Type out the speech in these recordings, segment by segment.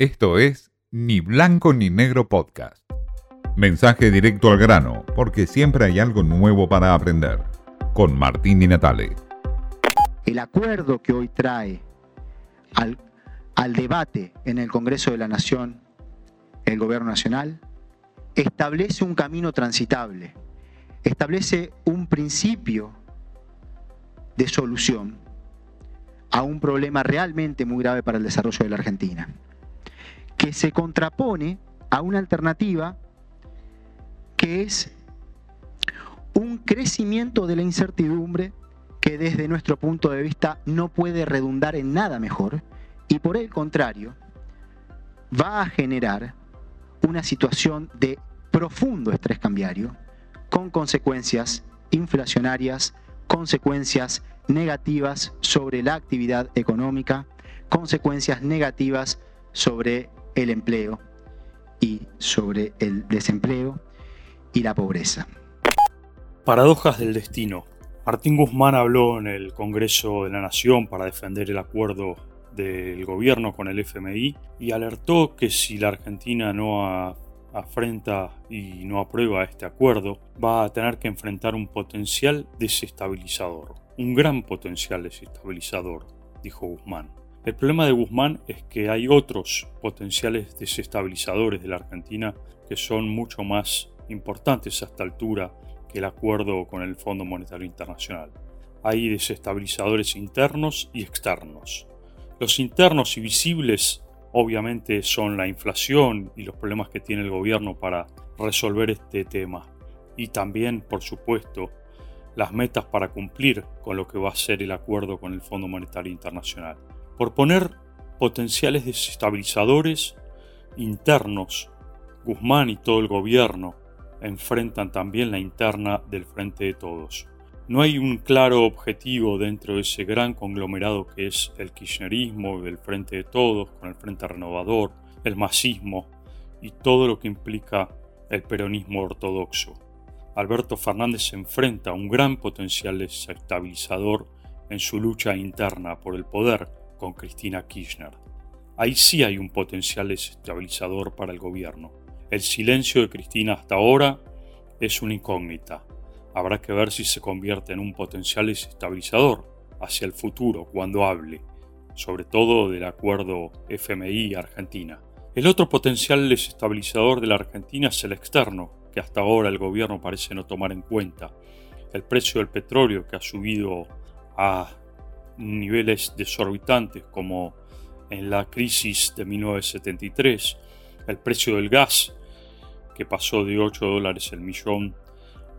Esto es Ni Blanco ni Negro Podcast. Mensaje directo al grano, porque siempre hay algo nuevo para aprender. Con Martín y Natale. El acuerdo que hoy trae al, al debate en el Congreso de la Nación el Gobierno Nacional establece un camino transitable, establece un principio de solución a un problema realmente muy grave para el desarrollo de la Argentina, que se contrapone a una alternativa que es un crecimiento de la incertidumbre que desde nuestro punto de vista no puede redundar en nada mejor y por el contrario va a generar una situación de profundo estrés cambiario con consecuencias inflacionarias, consecuencias negativas sobre la actividad económica, consecuencias negativas sobre el empleo y sobre el desempleo y la pobreza. Paradojas del destino. Martín Guzmán habló en el Congreso de la Nación para defender el acuerdo del gobierno con el FMI y alertó que si la Argentina no afrenta y no aprueba este acuerdo, va a tener que enfrentar un potencial desestabilizador, un gran potencial desestabilizador, dijo Guzmán. El problema de Guzmán es que hay otros potenciales desestabilizadores de la Argentina que son mucho más importantes a esta altura que el acuerdo con el Fondo Monetario Internacional. Hay desestabilizadores internos y externos. Los internos y visibles obviamente son la inflación y los problemas que tiene el gobierno para resolver este tema. Y también, por supuesto, las metas para cumplir con lo que va a ser el acuerdo con el Fondo Monetario Internacional. Por poner potenciales desestabilizadores internos, Guzmán y todo el gobierno enfrentan también la interna del Frente de Todos. No hay un claro objetivo dentro de ese gran conglomerado que es el kirchnerismo, el Frente de Todos, con el Frente Renovador, el masismo y todo lo que implica el peronismo ortodoxo. Alberto Fernández se enfrenta a un gran potencial desestabilizador en su lucha interna por el poder con Cristina Kirchner. Ahí sí hay un potencial desestabilizador para el gobierno. El silencio de Cristina hasta ahora es una incógnita habrá que ver si se convierte en un potencial desestabilizador hacia el futuro cuando hable, sobre todo del acuerdo FMI-Argentina. El otro potencial desestabilizador de la Argentina es el externo, que hasta ahora el gobierno parece no tomar en cuenta. El precio del petróleo que ha subido a niveles desorbitantes como en la crisis de 1973, el precio del gas que pasó de 8 dólares el millón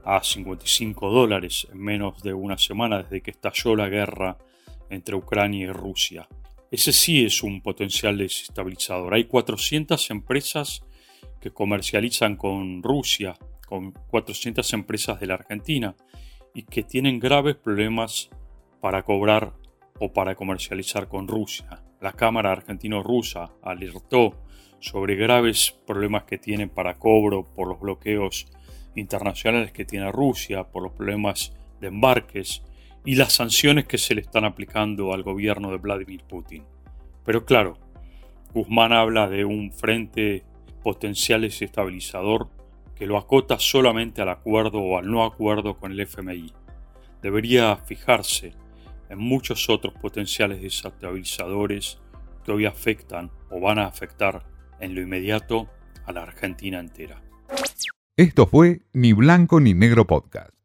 a 55 dólares en menos de una semana desde que estalló la guerra entre Ucrania y Rusia. Ese sí es un potencial desestabilizador. Hay 400 empresas que comercializan con Rusia, con 400 empresas de la Argentina, y que tienen graves problemas para cobrar o para comercializar con Rusia. La Cámara Argentino-Rusa alertó sobre graves problemas que tienen para cobro por los bloqueos internacionales que tiene Rusia por los problemas de embarques y las sanciones que se le están aplicando al gobierno de Vladimir Putin. Pero claro, Guzmán habla de un frente potencial desestabilizador que lo acota solamente al acuerdo o al no acuerdo con el FMI. Debería fijarse en muchos otros potenciales desestabilizadores que hoy afectan o van a afectar en lo inmediato a la Argentina entera. Esto fue Ni Blanco ni Negro Podcast.